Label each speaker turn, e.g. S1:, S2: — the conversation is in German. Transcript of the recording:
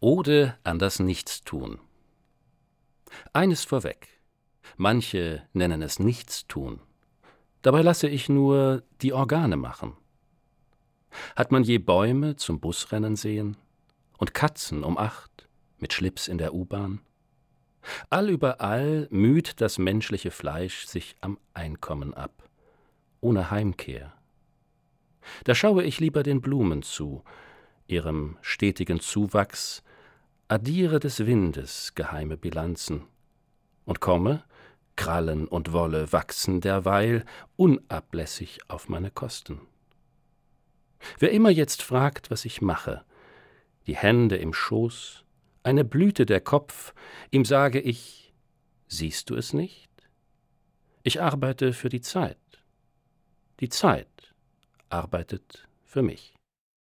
S1: Ode an das Nichtstun. Eines vorweg. Manche nennen es Nichtstun. Dabei lasse ich nur die Organe machen. Hat man je Bäume zum Busrennen sehen? Und Katzen um acht mit Schlips in der U-Bahn? Allüberall müht das menschliche Fleisch sich am Einkommen ab, ohne Heimkehr. Da schaue ich lieber den Blumen zu, ihrem stetigen Zuwachs, addiere des Windes geheime Bilanzen und komme, Krallen und Wolle wachsen derweil unablässig auf meine Kosten. Wer immer jetzt fragt, was ich mache, die Hände im Schoß, eine Blüte der Kopf, ihm sage ich, siehst du es nicht? Ich arbeite für die Zeit. Die Zeit arbeitet für mich.